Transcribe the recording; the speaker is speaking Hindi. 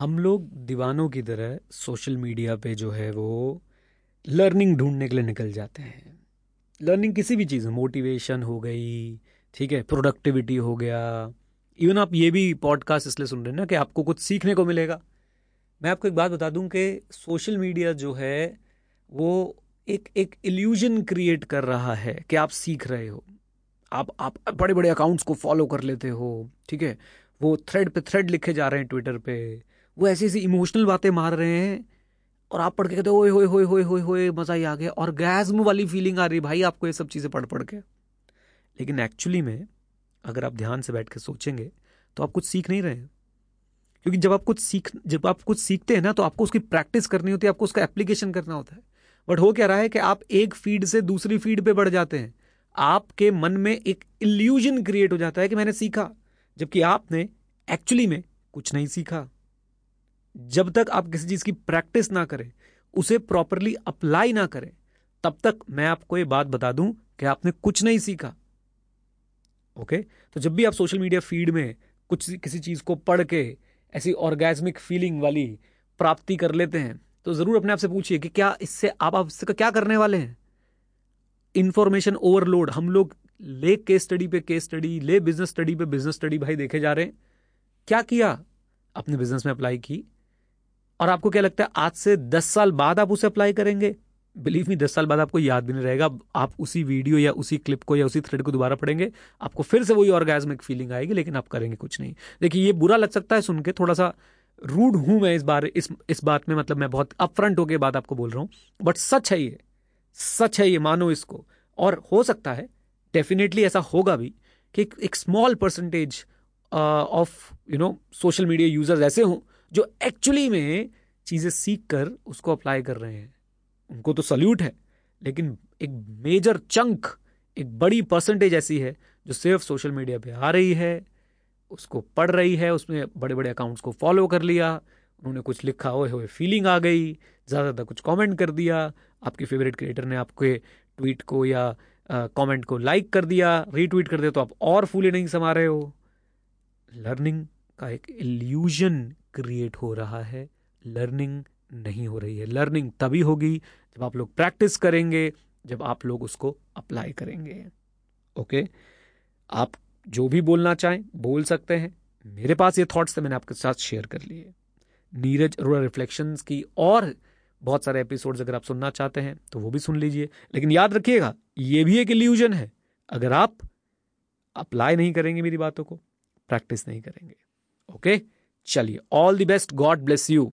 हम लोग दीवानों की तरह सोशल मीडिया पे जो है वो लर्निंग ढूँढने के लिए निकल जाते हैं। लर्निंग किसी भी चीज़ मोटिवेशन हो गई, ठीक है, प्रोडक्टिविटी हो गया। इवन आप ये भी पॉडकास्ट इसलिए सुन रहे हैं ना कि आपको कुछ सीखने को मिलेगा। मैं आपको एक बात बता दूँ कि सोशल मीडिया जो है वो एक एक इल्यूजन क्रिएट कर रहा है कि आप सीख रहे हो। आप आप बड़े बड़े अकाउंट्स को फॉलो कर लेते हो, ठीक है। वो थ्रेड पे थ्रेड लिखे जा रहे हैं ट्विटर पे। वो ऐसी ऐसी इमोशनल बातें मार रहे हैं और आप पढ़ के कहते हो होए होए होए होए होए, मज़ा ही आ गया। और गैज़म वाली फीलिंग आ रही भाई, आपको ये सब चीज़ें पढ़ पढ़ के। लेकिन एक्चुअली में, अगर आप ध्यान से बैठ के सोचेंगे तो आप कुछ सीख नहीं रहे हैं। क्योंकि जब आप कुछ सीख, जब आप कुछ सीखते हैं ना तो आपको उसकी प्रैक्टिस करनी होती है, आपको उसका एप्लीकेशन करना होता है। बट हो क्या रहा है कि आप एक फ़ीड से दूसरी फ़ीड पे बढ़ जाते हैं। आपके मन में एक इल्यूजन क्रिएट हो जाता है कि मैंने सीखा, जबकि आपने एक्चुअली में कुछ नहीं सीखा। जब तक आप किसी चीज़ की प्रैक्टिस ना करें, उसे प्रॉपरली अप्लाई ना करें, तब तक मैं आपको ये बात बता दूँ कि आपने कुछ नहीं सीखा। ओके? तो जब भी आप सोशल मीडिया फ़ीड में कुछ किसी चीज़ को पढ़ के ऐसी ऑर्गेजमिक फीलिंग वाली प्राप्ति कर लेते हैं तो ज़रूर अपने आप से पूछिए कि क्या इससे आप आप इससे क्या करने वाले हैं? इंफॉर्मेशन ओवरलोड हम लोग ले केस स्टडी पे केस स्टडी ले बिज़नेस स्टडी पे बिज़नेस स्टडी भाई देखे जा रहे हैं। क्या किया? अपने बिज़नेस में अप्लाई की। और आपको क्या लगता है, आज से दस साल बाद आप उसे अप्लाई करेंगे? बिलीव मी दस साल बाद आपको याद भी नहीं रहेगा। आप उसी वीडियो या उसी क्लिप को या उसी थ्रेड को दोबारा पढ़ेंगे, आपको फिर से वही ऑर्गेजमिक फीलिंग आएगी, लेकिन आप करेंगे कुछ नहीं। देखिए, ये बुरा लग सकता है सुन के, थोड़ा सा रूड हूँ मैं इस बार, इस इस बात में मतलब मैं बहुत अपफ्रंट होकर बात आपको बोल रहा हूँ। बट सच है ये, सच है ये, मानो इसको। और हो सकता है डेफिनेटली ऐसा होगा भी कि एक small percentage of you know social media users ऐसे हों जो एक्चुअली में चीज़ें सीख कर उसको अप्लाई कर रहे हैं। उनको तो सल्यूट है, लेकिन एक मेजर चंक एक बड़ी परसेंटेज ऐसी है जो सिर्फ़ सोशल मीडिया पे आ रही है, उसको पढ़ रही है उसमें बड़े बड़े अकाउंट्स को फॉलो कर लिया, उन्होंने कुछ लिखा हुए हुए फीलिंग आ गई ज़्यादा ज़्यादा कुछ कमेंट कर दिया, आपके फेवरेट क्रिएटर ने आपके ट्वीट को या कमेंट को लाइक कर दिया रीट्वीट कर दिया तो आप और फूले नहीं समा रहे हो। लर्निंग का एक इल्यूजन क्रिएट हो रहा है लर्निंग नहीं हो रही है। लर्निंग तभी होगी जब आप लोग प्रैक्टिस करेंगे, जब आप लोग उसको अप्लाई करेंगे। ओके आप जो भी बोलना चाहें, बोल सकते हैं। मेरे पास ये थॉट्स थे, मैंने आपके साथ शेयर कर लिए। नीरज अरोड़ा रिफ्लेक्शंस की और बहुत सारे एपिसोड्स अगर आप सुनना चाहते हैं तो वो भी सुन लीजिए। लेकिन याद रखिएगा, ये भी एक इल्यूजन है। अगर आप अप्लाई नहीं करेंगे मेरी बातों को प्रैक्टिस नहीं करेंगे। ओके चलिए all the best God bless you